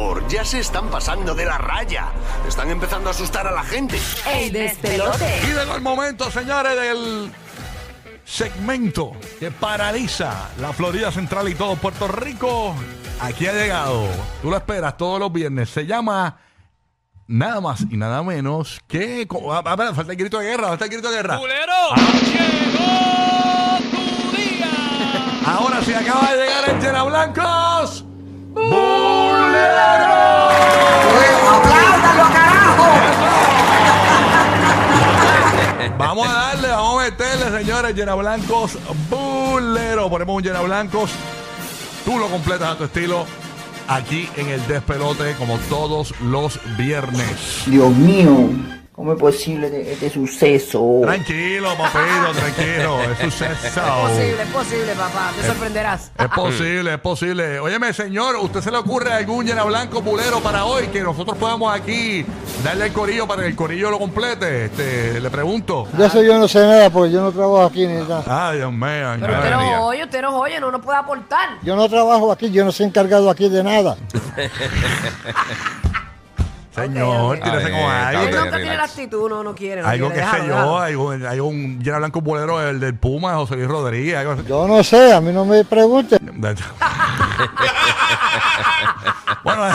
favor, ya se están pasando de la raya. Están empezando a asustar a la gente. ¡Ey, despelote! Y llegó el momento, señores, del segmento que paraliza la Florida Central y todo Puerto Rico. Aquí ha llegado. Tú lo esperas todos los viernes. Se llama nada más y nada menos que. Ah, ah, falta el grito de guerra. Falta el grito de guerra. ¡Culero! Ah. ¡Llegó tu día! Ahora sí acaba de llegar el Llena Blancos. Vamos señores, llena blancos, bulero. Ponemos un llena blancos. Tú lo completas a tu estilo aquí en el despelote, como todos los viernes. Dios mío, ¿cómo es posible este, este suceso? Tranquilo, papito, tranquilo. Es suceso. Posible, es posible, papá. Te sorprenderás. Es posible, es posible. Óyeme, señor, ¿usted se le ocurre algún llena blanco bulero para hoy que nosotros podamos aquí darle el corillo para que el corillo lo complete? Este, le pregunto. De eso yo no sé nada porque yo no trabajo aquí ni nada. Ay, Dios mío. Pero ay, usted no oye, usted no oye, no nos puede aportar. Yo no trabajo aquí, yo no soy encargado aquí de nada. Señor, ok. tírese Está con algo. está Él que- bien. nunca tiene la relax. actitud, no, no quiere. No Algo quiere. que sé Déjalo, yo, déjalo. hay un, hay un llena blanco bulero, el del Puma, José Luis Rodríguez. Algo así. Yo no sé, a mí no me pregunten. bueno, eh,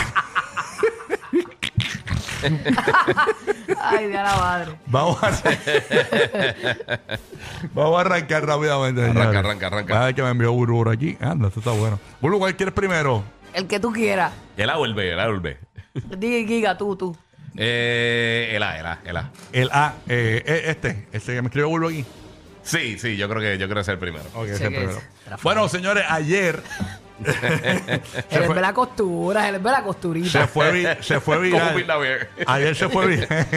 Ay, de a la madre. vamos a Vamos a arrancar rápidamente. Arranca, señores. arranca, arranca. A ver que me envió Buru aquí. Anda, esto está bueno. Buru, ¿cuál quieres primero? El que tú quieras. El A o el B, el Diga, Giga, tú, tú. Eh, el A, el A, el A. El A, eh, eh, este, este que me escribió Buru aquí. Sí, sí, yo creo que yo creo que es el primero. Ok, Sí, ese que primero. es. Rafael. Bueno, señores, ayer Él es fue- de la costura, él es de la costurita. se fue, vi- se fue Como viral. Lavier. Ayer se fue viral,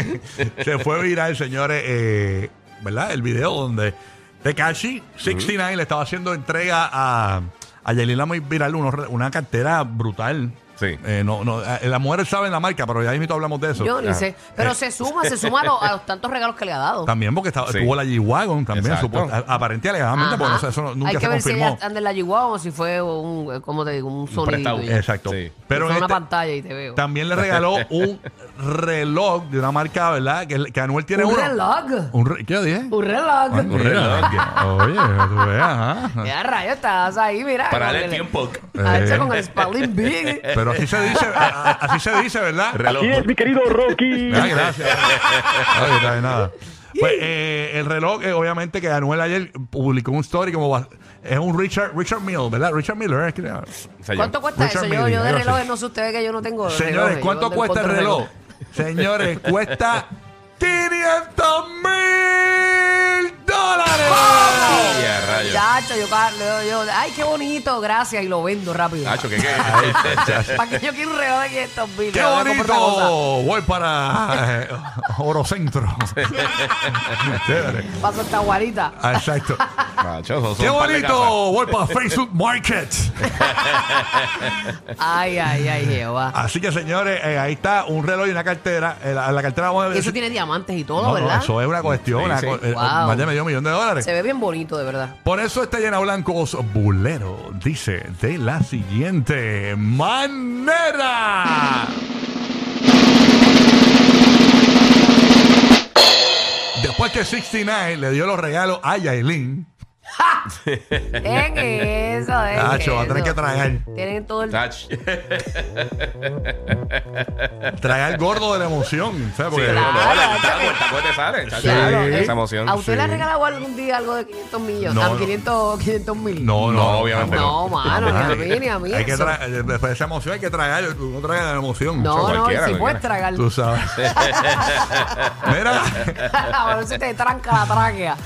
se fue viral, señores, eh, ¿verdad? El video donde Tekashi 69 le estaba haciendo entrega a, a Yailin muy viral unos- una cartera brutal. Sí. Eh, no, no, eh, las mujeres saben la marca, pero ya mismo hablamos de eso. Yo ni sé. Pero se suma, se suma a, los- a los tantos regalos que le ha dado. También porque estaba, Sí. tuvo la G-Wagon también, Exacto. supuesto- a- aparente y alegadamente, Ajá. porque no sé, eso no- nunca Hay que se ver si confirmó. ella anda en la Chihuahua o si fue un, eh, ¿cómo te digo? Un sonido. prestado. Exacto. Sí. Pero Fue una este- pantalla y te veo. también le regaló un reloj de una marca, ¿verdad? Que, que Anuel tiene un uno. reloj. Un re- ¿Qué yo dije? Un reloj. Un reloj. Oye, tú veas, ajá. Ya rayo, estás ahí, mira. Para darle el- tiempo. Hecho Eh. con el Spalding Big. Pero así se dice, a- a- así se dice, ¿verdad? Reloj. mi querido Rocky. Ah, gracias. Ay, está bien, nada. Pues eh, el reloj, eh, obviamente, que Anuel ayer publicó un story como va- es un Richard Richard Miller, ¿verdad? Richard Miller. es que- llama. ¿Cuánto cuesta Richard eso? Yo, yo de relojes no sé ustedes que yo no tengo. Señores, relojes, ¿cuánto yo cuesta el reloj? Señores, cuesta 500 mil dólares. A rayos. Chacho, yo, yo, yo, ay, qué bonito, gracias, y lo vendo rápido. Nacho, ¿qué qué? ¿Para que yo quiero un reloj de 500 mil? ¡Qué bonito! Voy para eh, Orocentro. Paso esta guarita. Ah, Exacto. Esos son ¡Qué un par de bonito! Voy para Facebook Market. Ay, ay, ay, Jehová. Así que, señores, eh, ahí está un reloj y una cartera. Eh, la, la cartera vamos a Y eso tiene diamantes y todo, No, no, ¿verdad? eso es una cuestión. Sí, una sí. co- eh, Wow. Más de medio millón de dólares. Se ve bien bonito, de verdad. Por eso este llena blancos bulero dice de la siguiente manera. Después que 69 le dio los regalos a Yailin, En eso, en Nacho, va a tener eso. que tragar. Tienen todo el... Nacho. tragar gordo de la emoción. ¿sabes? Porque- no, no, Claro, el taco te sale. chacho. Claro, Esa emoción. ¿A usted le ha regalado algún día algo de 500 millones? No, Ah, no. 500, 500 mil. No, no, No, obviamente No, mano, ni a mí, ni a mí. Hay que eso. tra- eh, después de esa emoción hay que tragar, no tragas la emoción. No, no, y cualquiera, si cualquiera. puedes tragar. Tú sabes. Mira. A ver si te tranca la tráquea.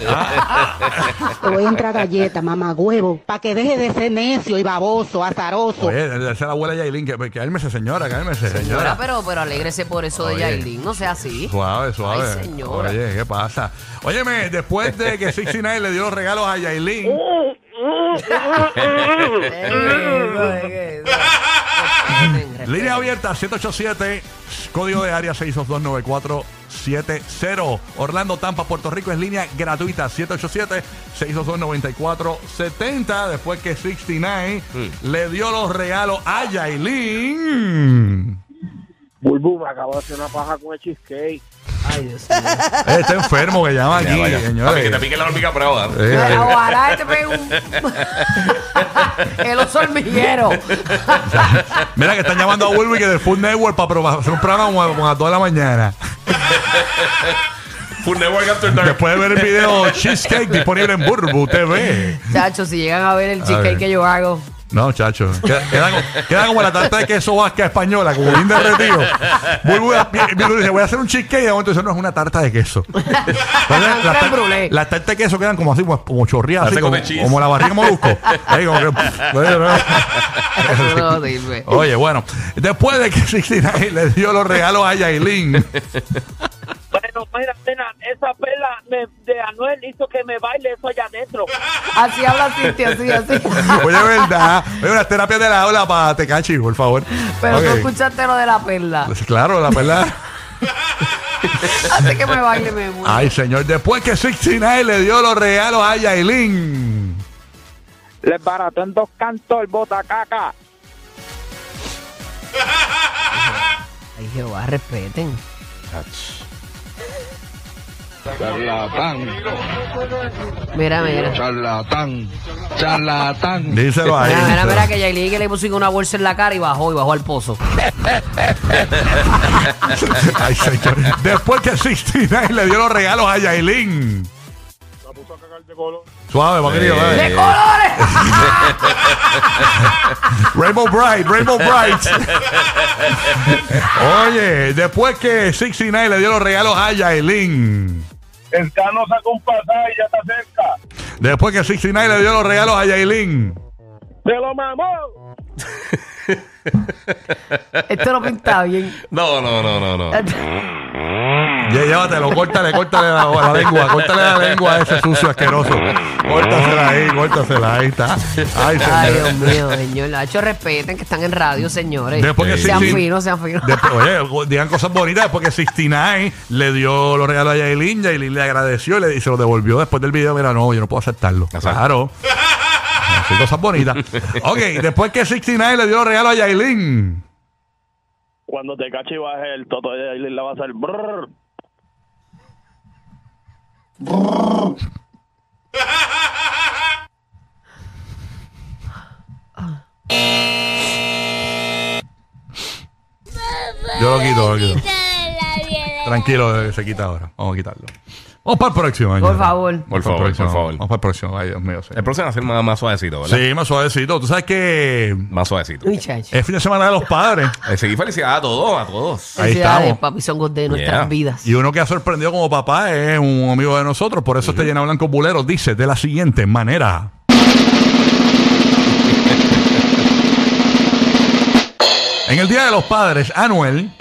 Te voy a entrar galleta, mamá huevo, para que deje de ser necio y baboso, azaroso. Oye, esa es la abuela Yailin, que, que cálmese, señora, cálmese, Señora, señora. pero, pero alégrese por eso de. Yailin. No sea así. Suave, suave. Ay, señora. Oye, ¿qué pasa? Óyeme, después de que 69 le dio los regalos a Yailin, línea abierta 787, código de área 6229470. Orlando, Tampa, Puerto Rico es línea gratuita 787-622-9470. Después que 69 le dio los regalos a Yailin. Bulbu, me acabo de hacer una paja con el cheesecake. Ay, Dios mío. Eh, Está enfermo que llama aquí, vaya. Papi, señores. que te pique la hormiga prueba. Eh, eh, Ojalá te pegue un. El oso hormiguero. Mira que están llamando a Wolverine que del Food Network para probar- hacer un programa como, como a toda la mañana. Full Network After Dark. Después de ver el video Cheesecake disponible en Burbu TV. Chacho, si llegan a ver el ver. cheesecake que yo hago. No, chacho. Queda, queda como, queda como la tarta de queso vasca española, como bien derretido. Bulbu dice, voy a hacer un cheesecake. Y de momento dice, no, es una tarta de queso. Entonces, las, tar- brûlée. las tartas de queso quedan como así, como, como chorreadas, así, como, la barriga de molusco. Ahí como que, bueno, no. Eso no sirve. Oye, bueno, después de que 69 le dio los regalos a Yailin, Mira, nena, esa pela me- de Anuel hizo que me baile eso allá adentro. Así habla Cintia, así, así. oye, verdad, oye, unas terapias de la aula para Tecachi, por favor. Pero Ok. tú escuchaste lo de la perla. Pues Claro, la verdad. Hace que me baile, me muero. Ay, señor, después que 69 le dio los regalos a Yailin. Les barató en dos cantos el botacaca. Ay, Jehová, respeten. Charlatán, Mira, mira. charlatán, charlatán. Díselo ahí. Mira, mira, mira que Yailin que le puso una bolsa en la cara y bajó, y bajó al pozo. Ay, señor. Después que 69 le dio los regalos a Yailin. Suave, paquillo, dale. ¡De colores! Rainbow Bright, Rainbow Bright. Oye, después que 69 le dio los regalos a Yailin. El cano sacó un pasaje y ya está cerca. Después que 69 le dio los regalos a Yailin. ¡Se lo mamó! Esto no pinta bien. No, no, no, no, no. Ya, llévatelo, córtale, córtale la, la lengua, córtale la lengua a ese sucio asqueroso. Córtasela ahí, córtasela, ahí está. Ay, Ay, señor. Dios mío, señor. Nacho, respeten que están en radio, señores. Después que sean sí, finos, sean finos. Después, oye, digan cosas bonitas. Después que 69 le dio los regalos a Yailin, Yailin le agradeció y, le, y se los devolvió después del video. Mira, no, yo no puedo aceptarlo. Exacto. Claro. Cosas bonitas. Ok, después que 69 le dio los regalos a Yailin. Cuando te cache y baje el toto de ahí le va a hacer brrr. Yo lo quito, lo quito. Tranquilo, se quita ahora. Vamos a quitarlo. Vamos para el próximo año. Por favor. Por el favor, próximo. por favor. Vamos para el próximo. Ay, Dios mío. señor. El próximo va a ser más, más suavecito, ¿verdad? Sí, más suavecito. Tú sabes que Más suavecito. Uy, chacho. es fin de semana de los padres. Eh, seguí felicidades a todos, a todos. Ahí Felicidades, estamos. papi, son de nuestras Yeah. vidas. Y uno que ha sorprendido como papá es un amigo de nosotros. Por eso este llena blanco bulero dice de la siguiente manera. En el Día de los Padres, Anuel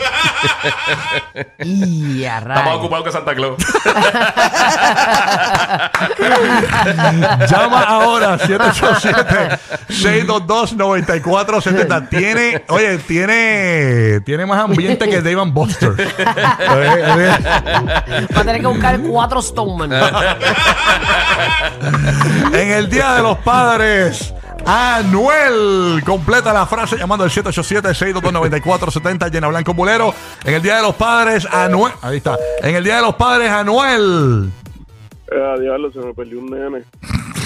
Y a Está más rayos. ocupado que Santa Claus. llama ahora 787-622-9470. Tiene, oye, tiene, tiene más ambiente que Dave and Buster. Va a tener que buscar cuatro Stoneman. En el Día de los Padres, Anuel. Completa la frase llamando al 787-622-9470, llena blanco bulero. En el Día de los Padres, Anuel. Ahí está. En el Día de los Padres, Anuel. Eh, diablo, se me perdió un nene.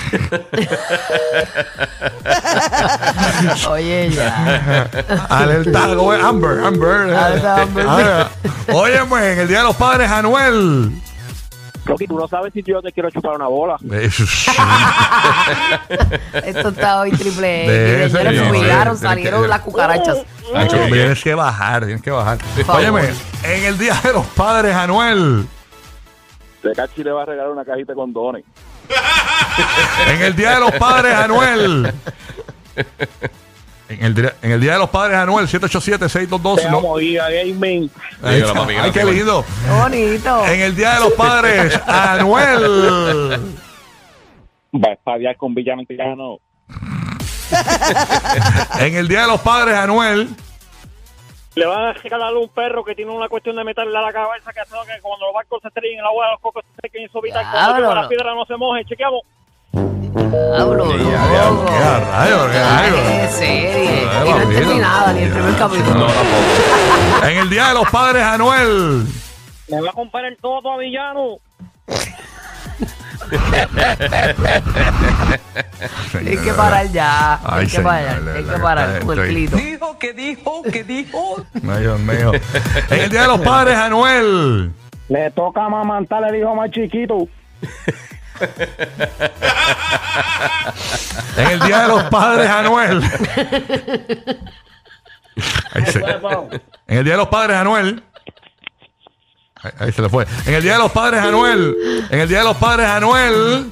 Oye, ya. Alerta, Amber, Amber. Alerta, Amber. Ah, Oye, pues, en el Día de los Padres, Anuel. Rocky, tú no sabes si yo te quiero chupar una bola. Esto está hoy triple sí, salieron las cucarachas. Tienes que bajar, tienes que bajar. Óyeme, en el Día de los Padres, Anuel. Te cachi le va a regalar una cajita de condones. En el Día de los Padres, Anuel. En el, día- en el Día de los Padres, Anuel, 787-622. Te no- amo, Giga Gaming. Papi, Ay, qué lindo. Qué bonito. En el Día de los Padres, Anuel. Va a espadear con villano villano. En el Día de los Padres, Anuel. Le van a regalar un perro que tiene una cuestión de meterle a la cabeza que hace que cuando los barcos se estrellen en el agua de los cocos se sequen y cuando Diablo. llueva la piedra no se moje. Chequeamos. Diablo, Ya, loco. Qué a rayos, qué serie. Ay, Y no entendí nada, ni el primer capítulo. No, tampoco. En el Día de los Padres, Anuel. Me va a comprar el todo a villano. Hay que parar ya. Ay, Hay que parar. Hay que parar con el estoy- clito. Dijo que dijo que dijo. Ay, Dios mío. En el Día de los Padres, Anuel. Le toca amamantar el hijo más chiquito. En el Día de los Padres, Anuel. Ahí se- En el Día de los Padres, Anuel. Ahí, ahí se le fue. En el Día de los Padres, Anuel. En el Día de los Padres, Anuel.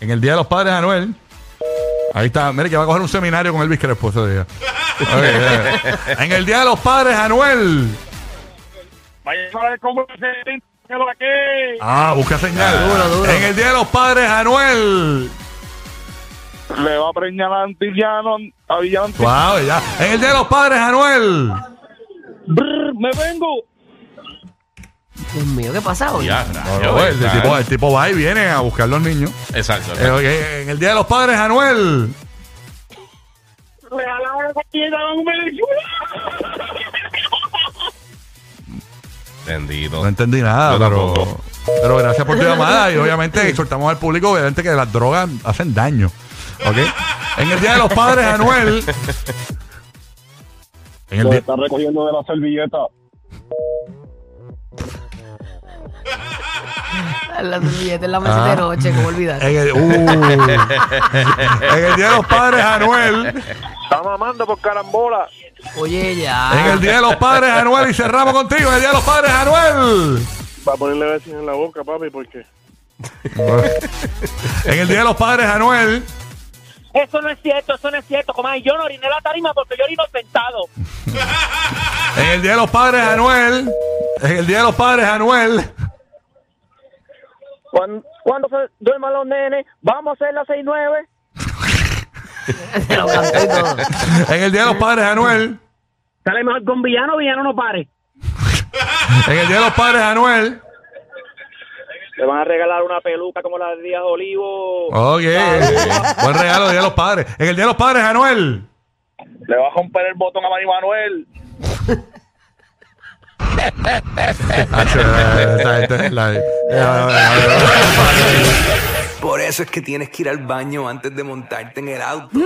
En el Día de los Padres, Anuel. Ahí está. Mire que va a coger un seminario con Elvis Crespo ese día. Ok. En el Día de los Padres, Anuel. Vaya a ver cómo se. Ah, busca señal. Duro, duro. En el Día de los Padres, Anuel. Le va a preñar a Antillano, a Villano. Wow, ya. En el Día de los Padres, Anuel. Brr, me vengo. Dios mío, ¿qué pasa hoy? Ya, rayos, el, tipo, el tipo va y viene a buscar los niños. Exacto. Eh, ok, en el Día de los Padres, Anuel. Regalaron esa tienda un Entendido. No entendí nada, Yo pero, tampoco. pero gracias por tu llamada y obviamente exhortamos al público obviamente que las drogas hacen daño. ¿Ok? En el Día de los Padres, Anuel. En el Lo día, está recogiendo de la servilleta. La servilleta en la mesa de Ah. noche, ¿cómo olvidar? en, el, uh. en el Día de los Padres, Anuel. Está mamando por carambola. Oye, ya. En el Día de los Padres, Anuel. Y cerramos contigo. En el Día de los Padres, Anuel. Va a ponerle besos en la boca, papi, porque. En el Día de los Padres, Anuel. Eso no es cierto, eso no es cierto. Comadre, yo no oriné la tarima porque yo orino sentado. En el Día de los Padres, Anuel. En el Día de los Padres, Anuel. Cuando, cuando se duerman los nenes, vamos a hacer las 6-9. Se lo cantó y todo. En el Día de los Padres, Anuel. Sale mejor con villano, villano no pare. En el Día de los Padres, Anuel. Le van a regalar una peluca como la de Díaz Olivo. Ok. Buen regalo Día de los Padres. En el Día de los Padres, Anuel. Le va a romper el botón a Mari Manuel. Esta gente es la- Por eso es que tienes que ir al baño antes de montarte en el auto.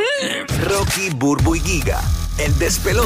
Rocky, Burbu y Giga, el despelote.